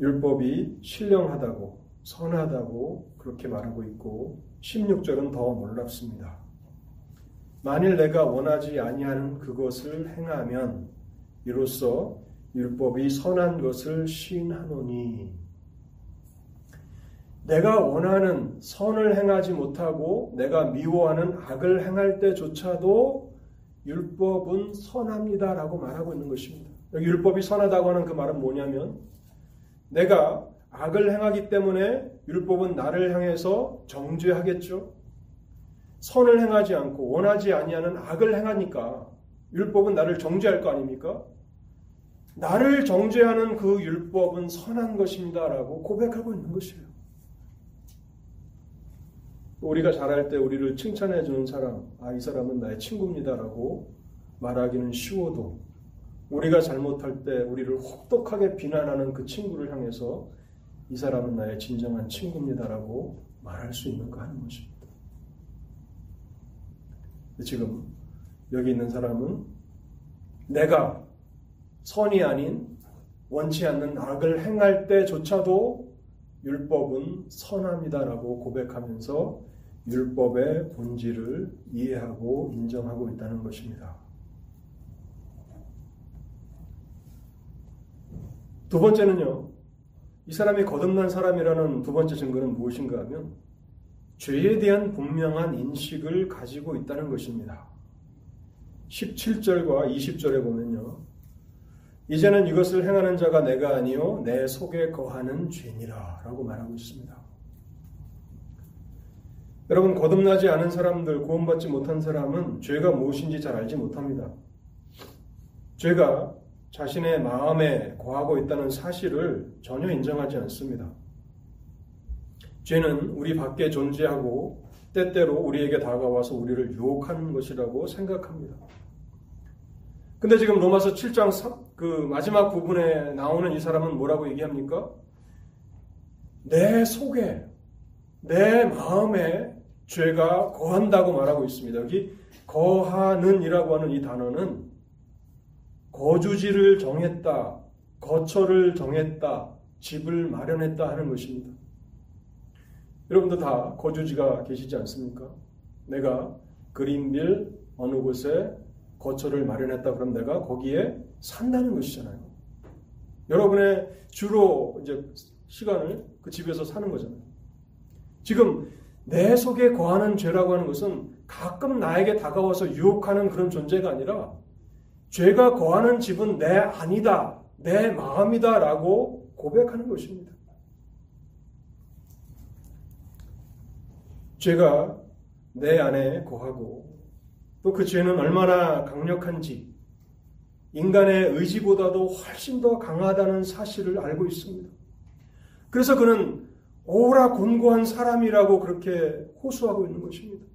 율법이 신령하다고, 선하다고 그렇게 말하고 있고 16절은 더 놀랍습니다. 만일 내가 원하지 아니하는 그것을 행하면 이로써 율법이 선한 것을 시인하노니 내가 원하는 선을 행하지 못하고 내가 미워하는 악을 행할 때조차도 율법은 선합니다라고 말하고 있는 것입니다. 여기 율법이 선하다고 하는 그 말은 뭐냐면 내가 악을 행하기 때문에 율법은 나를 향해서 정죄하겠죠. 선을 행하지 않고 원하지 아니하는 악을 행하니까 율법은 나를 정죄할 거 아닙니까? 나를 정죄하는 그 율법은 선한 것입니다라고 고백하고 있는 것이에요. 우리가 잘할 때 우리를 칭찬해 주는 사람, 아, 이 사람은 나의 친구입니다라고 말하기는 쉬워도 우리가 잘못할 때 우리를 혹독하게 비난하는 그 친구를 향해서 이 사람은 나의 진정한 친구입니다라고 말할 수 있는가 하는 것입니다. 지금 여기 있는 사람은 내가 선이 아닌 원치 않는 악을 행할 때조차도 율법은 선합니다라고 고백하면서 율법의 본질을 이해하고 인정하고 있다는 것입니다. 두 번째는요, 이 사람이 거듭난 사람이라는 두 번째 증거는 무엇인가 하면 죄에 대한 분명한 인식을 가지고 있다는 것입니다. 17절과 20절에 보면요. 이제는 이것을 행하는 자가 내가 아니요 내 속에 거하는 죄니라 라고 말하고 있습니다. 여러분 거듭나지 않은 사람들, 구원받지 못한 사람은 죄가 무엇인지 잘 알지 못합니다. 죄가 자신의 마음에 거하고 있다는 사실을 전혀 인정하지 않습니다. 죄는 우리 밖에 존재하고 때때로 우리에게 다가와서 우리를 유혹하는 것이라고 생각합니다. 근데 지금 로마서 7장 3, 그 마지막 부분에 나오는 이 사람은 뭐라고 얘기합니까? 내 속에, 내 마음에 죄가 거한다고 말하고 있습니다. 여기 거하는 이라고 하는 이 단어는 거주지를 정했다, 거처를 정했다, 집을 마련했다 하는 것입니다. 여러분도 다 거주지가 계시지 않습니까? 내가 그린빌 어느 곳에 거처를 마련했다 그럼 내가 거기에 산다는 것이잖아요. 여러분의 주로 이제 시간을 그 집에서 사는 거잖아요. 지금 내 속에 거하는 죄라고 하는 것은 가끔 나에게 다가와서 유혹하는 그런 존재가 아니라 죄가 거하는 집은 내 아니다, 내 마음이다 라고 고백하는 것입니다. 죄가 내 안에 거하고 또 그 죄는 얼마나 강력한지 인간의 의지보다도 훨씬 더 강하다는 사실을 알고 있습니다. 그래서 그는 오라 곤고한 사람이라고 그렇게 호소하고 있는 것입니다.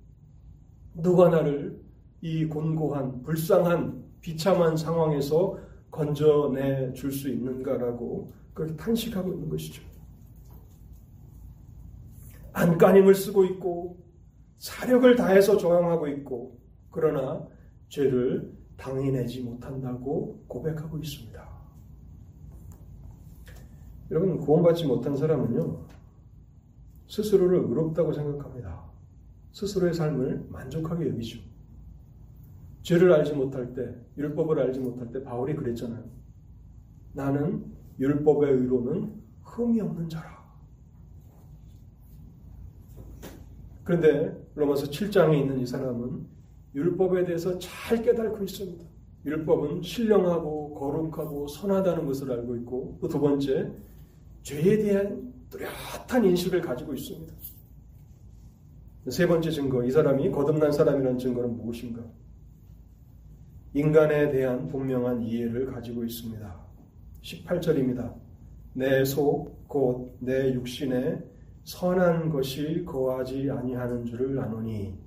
누가 나를 이 곤고한 불쌍한 비참한 상황에서 건져내 줄 수 있는가라고 그렇게 탄식하고 있는 것이죠. 안간힘을 쓰고 있고 사력을 다해서 저항하고 있고 그러나 죄를 당해내지 못한다고 고백하고 있습니다. 여러분 구원받지 못한 사람은요 스스로를 의롭다고 생각합니다. 스스로의 삶을 만족하게 여기죠. 죄를 알지 못할 때, 율법을 알지 못할 때 바울이 그랬잖아요. 나는 율법의 의로는 흠이 없는 자라. 그런데 로마서 7장에 있는 이 사람은 율법에 대해서 잘 깨닫고 있습니다. 율법은 신령하고 거룩하고 선하다는 것을 알고 있고 또 두 번째 죄에 대한 뚜렷한 인식을 가지고 있습니다. 세 번째 증거, 이 사람이 거듭난 사람이라는 증거는 무엇인가? 인간에 대한 분명한 이해를 가지고 있습니다. 18절입니다. 내 속, 곧 내 육신에 선한 것이 거하지 아니하는 줄을 아노니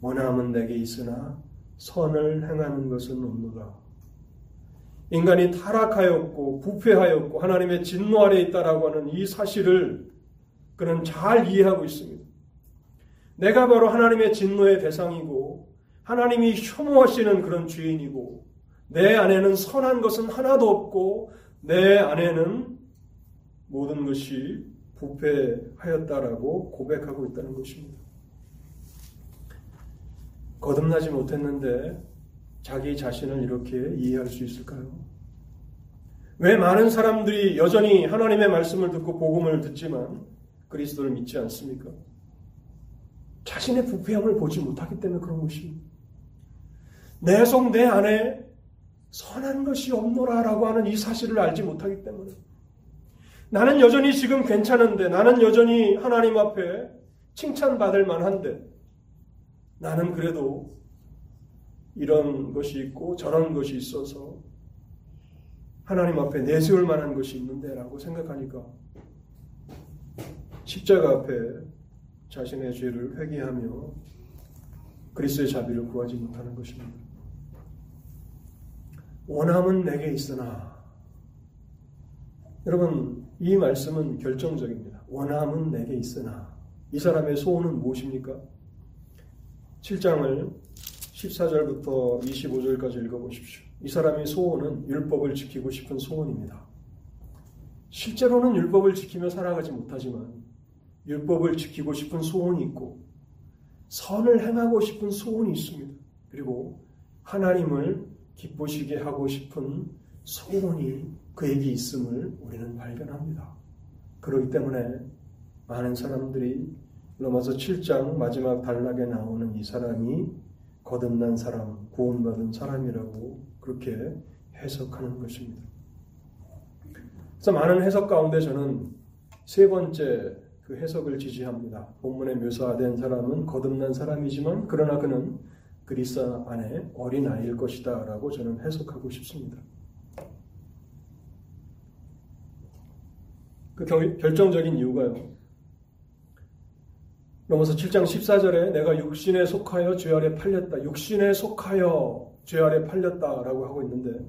원함은 내게 있으나 선을 행하는 것은 없노라. 인간이 타락하였고 부패하였고 하나님의 진노 아래 있다라고 하는 이 사실을 그는 잘 이해하고 있습니다. 내가 바로 하나님의 진노의 대상이고 하나님이 혐오하시는 그런 주인이고 내 안에는 선한 것은 하나도 없고 내 안에는 모든 것이 부패하였다라고 고백하고 있다는 것입니다. 거듭나지 못했는데 자기 자신을 이렇게 이해할 수 있을까요? 왜 많은 사람들이 여전히 하나님의 말씀을 듣고 복음을 듣지만 그리스도를 믿지 않습니까? 자신의 부패함을 보지 못하기 때문에 그런 것입니다. 내 속 내 안에 선한 것이 없노라라고 하는 이 사실을 알지 못하기 때문에 나는 여전히 지금 괜찮은데 나는 여전히 하나님 앞에 칭찬받을 만한데 나는 그래도 이런 것이 있고 저런 것이 있어서 하나님 앞에 내세울 만한 것이 있는데라고 생각하니까 십자가 앞에 자신의 죄를 회개하며 그리스도의 자비를 구하지 못하는 것입니다. 원함은 내게 있으나 여러분 이 말씀은 결정적입니다. 원함은 내게 있으나 이 사람의 소원은 무엇입니까? 7장을 14절부터 25절까지 읽어보십시오. 이 사람의 소원은 율법을 지키고 싶은 소원입니다. 실제로는 율법을 지키며 살아가지 못하지만 율법을 지키고 싶은 소원이 있고 선을 행하고 싶은 소원이 있습니다. 그리고 하나님을 기쁘시게 하고 싶은 소원이 그에게 있음을 우리는 발견합니다. 그렇기 때문에 많은 사람들이 로마서 7장 마지막 단락에 나오는 이 사람이 거듭난 사람, 구원받은 사람이라고 그렇게 해석하는 것입니다. 그래서 많은 해석 가운데 저는 세 번째 그그 해석을 지지합니다. 본문에 묘사된 사람은 거듭난 사람이지만 그러나 그는 그리스도 안에 어린 아이일 것이다라고 저는 해석하고 싶습니다. 그 결정적인 이유가요. 로마서 7장 14절에 내가 육신에 속하여 죄 아래 팔렸다. 육신에 속하여 죄 아래 팔렸다라고 하고 있는데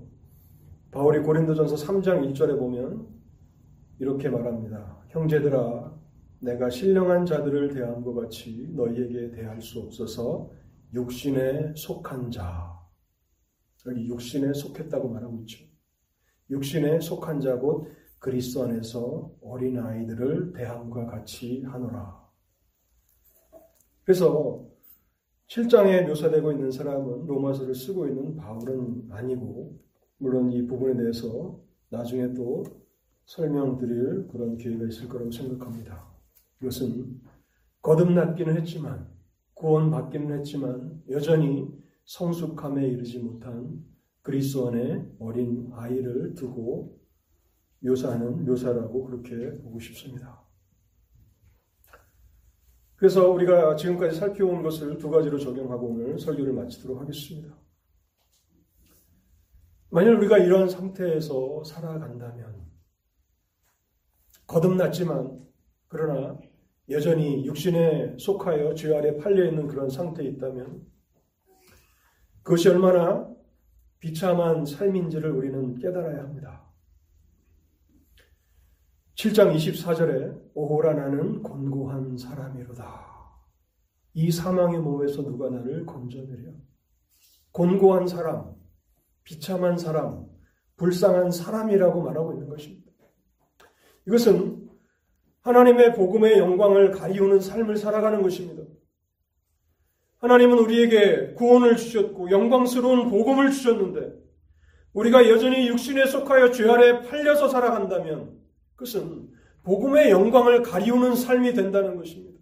바울이 고린도전서 3장 1절에 보면 이렇게 말합니다. 형제들아 내가 신령한 자들을 대한 것 같이 너희에게 대할 수 없어서 육신에 속한 자. 여기 육신에 속했다고 말하고 있죠. 육신에 속한 자 곧 그리스도 안에서 어린 아이들을 대함과 같이 하노라. 그래서 7장에 묘사되고 있는 사람은 로마서를 쓰고 있는 바울은 아니고 물론 이 부분에 대해서 나중에 또 설명드릴 그런 기회가 있을 거라고 생각합니다. 이것은 거듭났기는 했지만 구원받기는 했지만 여전히 성숙함에 이르지 못한 그리스도 안에 어린 아이를 두고 묘사하는 묘사라고 그렇게 보고 싶습니다. 그래서 우리가 지금까지 살펴온 것을 두 가지로 적용하고 오늘 설교를 마치도록 하겠습니다. 만약 우리가 이런 상태에서 살아간다면 거듭났지만 그러나 여전히 육신에 속하여 죄 아래 팔려 있는 그런 상태에 있다면 그것이 얼마나 비참한 삶인지를 우리는 깨달아야 합니다. 7장 24절에 오호라 나는 곤고한 사람이로다. 이 사망의 몸에서 누가 나를 건져내려? 곤고한 사람, 비참한 사람, 불쌍한 사람이라고 말하고 있는 것입니다. 이것은 하나님의 복음의 영광을 가리우는 삶을 살아가는 것입니다. 하나님은 우리에게 구원을 주셨고 영광스러운 복음을 주셨는데 우리가 여전히 육신에 속하여 죄 아래 팔려서 살아간다면 그것은 복음의 영광을 가리우는 삶이 된다는 것입니다.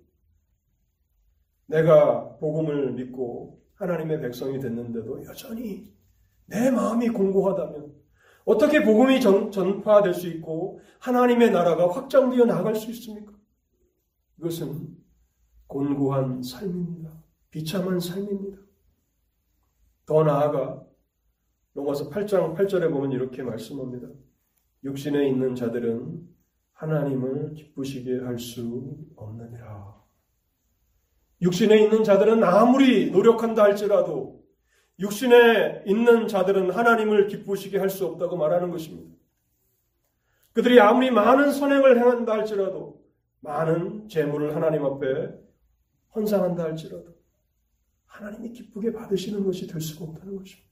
내가 복음을 믿고 하나님의 백성이 됐는데도 여전히 내 마음이 공고하다면 어떻게 복음이 전, 전파될 수 있고 하나님의 나라가 확장되어 나갈 수 있습니까? 이것은 곤고한 삶입니다. 비참한 삶입니다. 더 나아가 로마서 8장 8절에 보면 이렇게 말씀합니다. 육신에 있는 자들은 하나님을 기쁘시게 할 수 없느니라. 육신에 있는 자들은 아무리 노력한다 할지라도 육신에 있는 자들은 하나님을 기쁘시게 할 수 없다고 말하는 것입니다. 그들이 아무리 많은 선행을 행한다 할지라도 많은 재물을 하나님 앞에 헌상한다 할지라도 하나님이 기쁘게 받으시는 것이 될 수가 없다는 것입니다.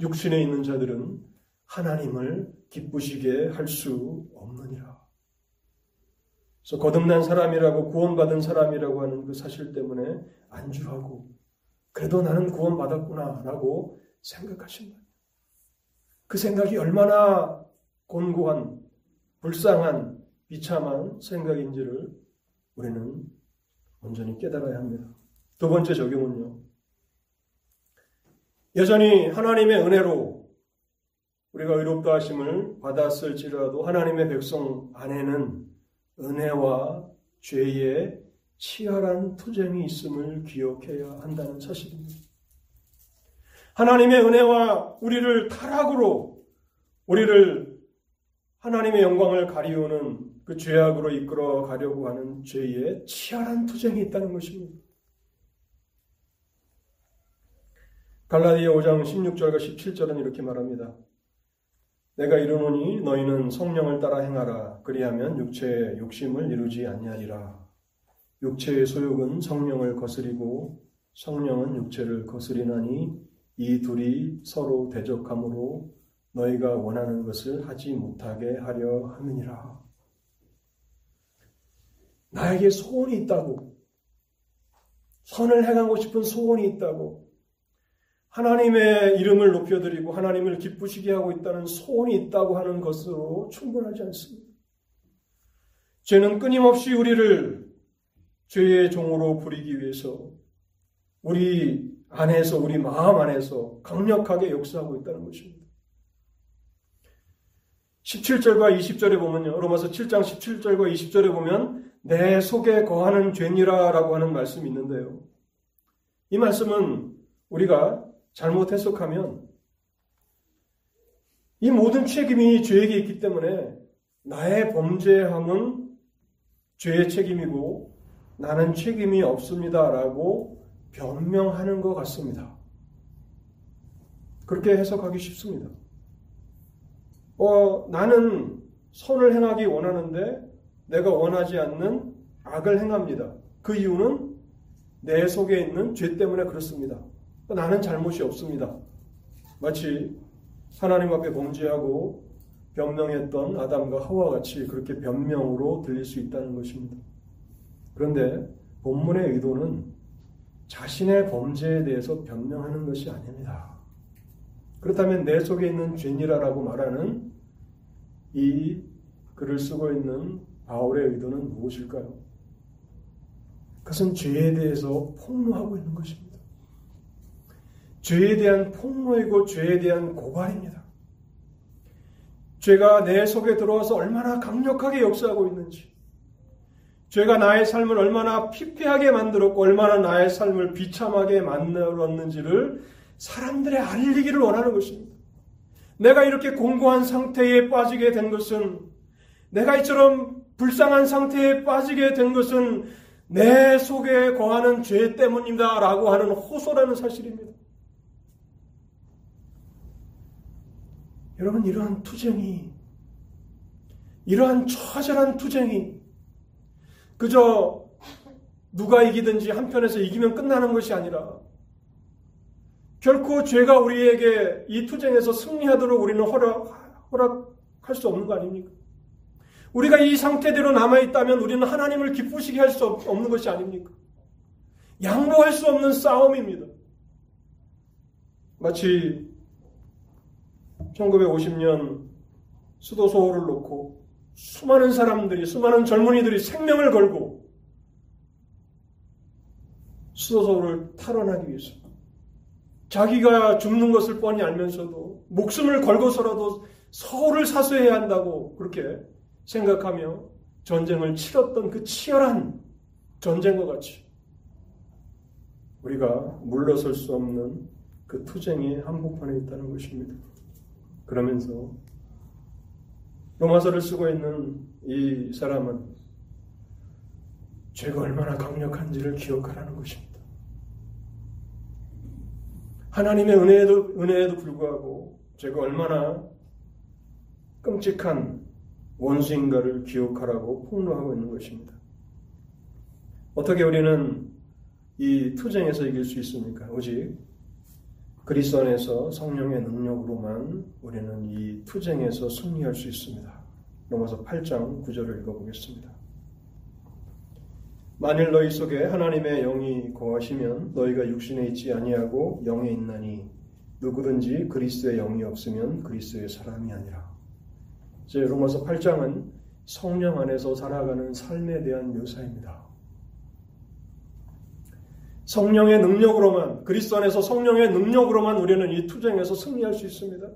육신에 있는 자들은 하나님을 기쁘시게 할 수 없느니라. 그래서 거듭난 사람이라고 구원받은 사람이라고 하는 그 사실 때문에 안주하고 그래도 나는 구원받았구나라고 생각하신다. 그 생각이 얼마나 곤고한, 불쌍한, 비참한 생각인지를 우리는 온전히 깨달아야 합니다. 두 번째 적용은요. 여전히 하나님의 은혜로 우리가 의롭다 하심을 받았을지라도 하나님의 백성 안에는 은혜와 죄의 치열한 투쟁이 있음을 기억해야 한다는 사실입니다. 하나님의 은혜와 우리를 타락으로 우리를 하나님의 영광을 가리우는 그 죄악으로 이끌어 가려고 하는 죄의 치열한 투쟁이 있다는 것입니다. 갈라디아 5장 16절과 17절은 이렇게 말합니다. 내가 이르노니 너희는 성령을 따라 행하라 그리하면 육체의 욕심을 이루지 아니하리라. 육체의 소욕은 성령을 거스리고 성령은 육체를 거스리나니 이 둘이 서로 대적함으로 너희가 원하는 것을 하지 못하게 하려 함이니라. 나에게 소원이 있다고, 선을 행하고 싶은 소원이 있다고, 하나님의 이름을 높여드리고 하나님을 기쁘시게 하고 있다는 소원이 있다고 하는 것으로 충분하지 않습니다. 죄는 끊임없이 우리를 죄의 종으로 부리기 위해서 우리 안에서 우리 마음 안에서 강력하게 역사하고 있다는 것입니다. 17절과 20절에 보면요. 로마서 7장 17절과 20절에 보면 내 속에 거하는 죄니라 라고 하는 말씀이 있는데요. 이 말씀은 우리가 잘못 해석하면 이 모든 책임이 죄에게 있기 때문에 나의 범죄함은 죄의 책임이고 나는 책임이 없습니다라고 변명하는 것 같습니다. 그렇게 해석하기 쉽습니다. 어, 나는 선을 행하기 원하는데 내가 원하지 않는 악을 행합니다. 그 이유는 내 속에 있는 죄 때문에 그렇습니다. 나는 잘못이 없습니다. 마치 하나님 앞에 범죄하고 변명했던 아담과 하와 같이 그렇게 변명으로 들릴 수 있다는 것입니다. 그런데 본문의 의도는 자신의 범죄에 대해서 변명하는 것이 아닙니다. 그렇다면 내 속에 있는 죄니라라고 말하는 이 글을 쓰고 있는 바울의 의도는 무엇일까요? 그것은 죄에 대해서 폭로하고 있는 것입니다. 죄에 대한 폭로이고 죄에 대한 고발입니다. 죄가 내 속에 들어와서 얼마나 강력하게 역사하고 있는지, 죄가 나의 삶을 얼마나 피폐하게 만들었고 얼마나 나의 삶을 비참하게 만들었는지를 사람들의 알리기를 원하는 것입니다. 내가 이렇게 공고한 상태에 빠지게 된 것은 내가 이처럼 불쌍한 상태에 빠지게 된 것은 내 속에 거하는 죄 때문이다 라고 하는 호소라는 사실입니다. 여러분, 이러한 투쟁이, 이러한 처절한 투쟁이 그저 누가 이기든지 한편에서 이기면 끝나는 것이 아니라 결코 죄가 우리에게 이 투쟁에서 승리하도록 우리는 허락, 허락할 수 없는 거 아닙니까? 우리가 이 상태대로 남아있다면 우리는 하나님을 기쁘시게 할 수 없는 것이 아닙니까? 양보할 수 없는 싸움입니다. 마치 1950년 수도 소호를 놓고 수많은 사람들이, 수많은 젊은이들이 생명을 걸고 수도 소호를 탈환하기 위해서 자기가 죽는 것을 뻔히 알면서도 목숨을 걸고서라도 서울을 사수해야 한다고 그렇게 생각하며 전쟁을 치렀던 그 치열한 전쟁과 같이 우리가 물러설 수 없는 그 투쟁이 한복판에 있다는 것입니다. 그러면서 로마서를 쓰고 있는 이 사람은 죄가 얼마나 강력한지를 기억하라는 것입니다. 하나님의 은혜에도, 은혜에도 불구하고 제가 얼마나 끔찍한 원수인가를 기억하라고 폭로하고 있는 것입니다. 어떻게 우리는 이 투쟁에서 이길 수 있습니까? 오직 그리스도 안에서 성령의 능력으로만 우리는 이 투쟁에서 승리할 수 있습니다. 로마서 8장 9절을 읽어보겠습니다. 만일 너희 속에 하나님의 영이 거하시면 너희가 육신에 있지 아니하고 영에 있나니 누구든지 그리스도의 영이 없으면 그리스도의 사람이 아니라. 제 로마서 8장은 성령 안에서 살아가는 삶에 대한 묘사입니다. 성령의 능력으로만 그리스도 안에서 성령의 능력으로만 우리는 이 투쟁에서 승리할 수 있습니다.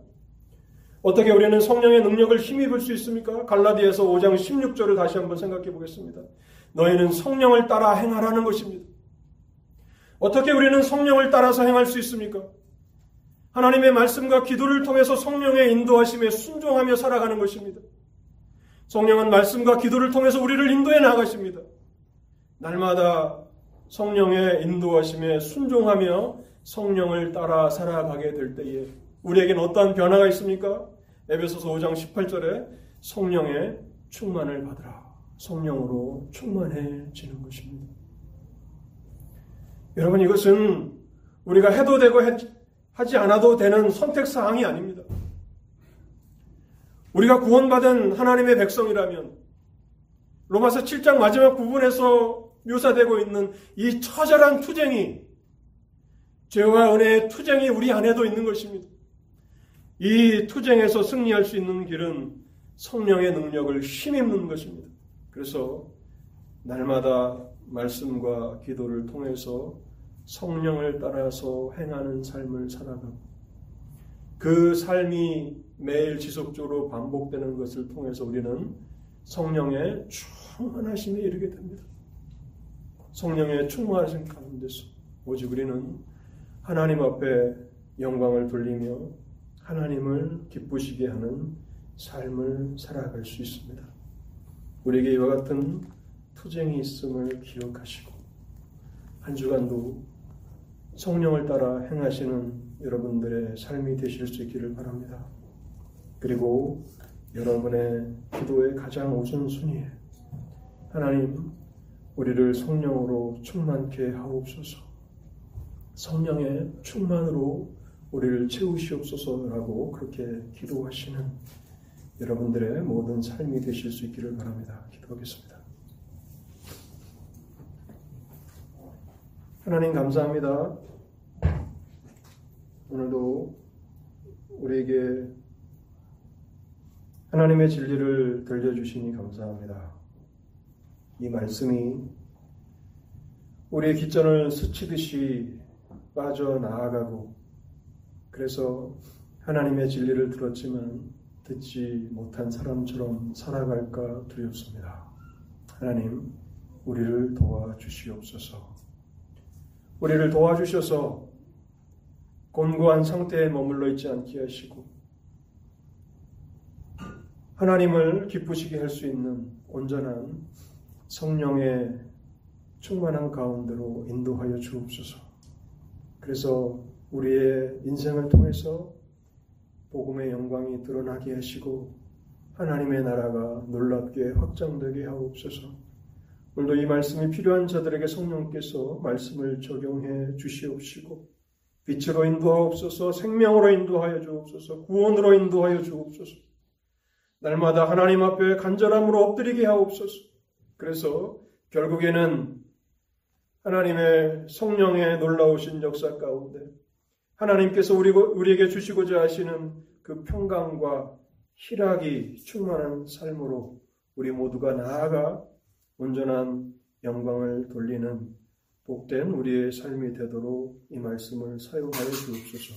어떻게 우리는 성령의 능력을 힘입을 수 있습니까? 갈라디아서 5장 16절을 다시 한번 생각해 보겠습니다. 너희는 성령을 따라 행하라는 것입니다. 어떻게 우리는 성령을 따라서 행할 수 있습니까? 하나님의 말씀과 기도를 통해서 성령의 인도하심에 순종하며 살아가는 것입니다. 성령은 말씀과 기도를 통해서 우리를 인도해 나가십니다. 날마다 성령의 인도하심에 순종하며 성령을 따라 살아가게 될 때에 우리에겐 어떠한 변화가 있습니까? 에베소서 5장 18절에 성령의 충만을 받으라. 성령으로 충만해지는 것입니다. 여러분 이것은 우리가 해도 되고 하지 않아도 되는 선택 사항이 아닙니다. 우리가 구원받은 하나님의 백성이라면 로마서 7장 마지막 부분에서 묘사되고 있는 이 처절한 투쟁이 죄와 은혜의 투쟁이 우리 안에도 있는 것입니다. 이 투쟁에서 승리할 수 있는 길은 성령의 능력을 힘입는 것입니다. 그래서 날마다 말씀과 기도를 통해서 성령을 따라서 행하는 삶을 살아가고 그 삶이 매일 지속적으로 반복되는 것을 통해서 우리는 성령의 충만하심에 이르게 됩니다. 성령의 충만하심 가운데서 오직 우리는 하나님 앞에 영광을 돌리며 하나님을 기쁘시게 하는 삶을 살아갈 수 있습니다. 우리에게 이와 같은 투쟁이 있음을 기억하시고 한 주간도 성령을 따라 행하시는 여러분들의 삶이 되실 수 있기를 바랍니다. 그리고 여러분의 기도의 가장 우선순위에 하나님 우리를 성령으로 충만케 하옵소서 성령의 충만으로 우리를 채우시옵소서라고 그렇게 기도하시는 여러분들의 모든 삶이 되실 수 있기를 바랍니다. 기도하겠습니다. 하나님 감사합니다. 오늘도 우리에게 하나님의 진리를 들려주시니 감사합니다. 이 말씀이 우리의 기전을 스치듯이 빠져나아가고 그래서 하나님의 진리를 들었지만 듣지 못한 사람처럼 살아갈까 두렵습니다. 하나님, 우리를 도와주시옵소서. 우리를 도와주셔서 곤고한 상태에 머물러 있지 않게 하시고 하나님을 기쁘시게 할 수 있는 온전한 성령의 충만한 가운데로 인도하여 주옵소서. 그래서 우리의 인생을 통해서 복음의 영광이 드러나게 하시고 하나님의 나라가 놀랍게 확장되게 하옵소서. 오늘도 이 말씀이 필요한 자들에게 성령께서 말씀을 적용해 주시옵시고 빛으로 인도하옵소서, 생명으로 인도하여 주옵소서, 구원으로 인도하여 주옵소서. 날마다 하나님 앞에 간절함으로 엎드리게 하옵소서. 그래서 결국에는 하나님의 성령의 놀라우신 역사 가운데 하나님께서 우리, 우리에게 주시고자 하시는 그 평강과 희락이 충만한 삶으로 우리 모두가 나아가 온전한 영광을 돌리는 복된 우리의 삶이 되도록 이 말씀을 사용하여 주옵소서.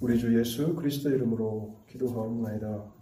우리 주 예수 그리스도 이름으로 기도하옵나이다.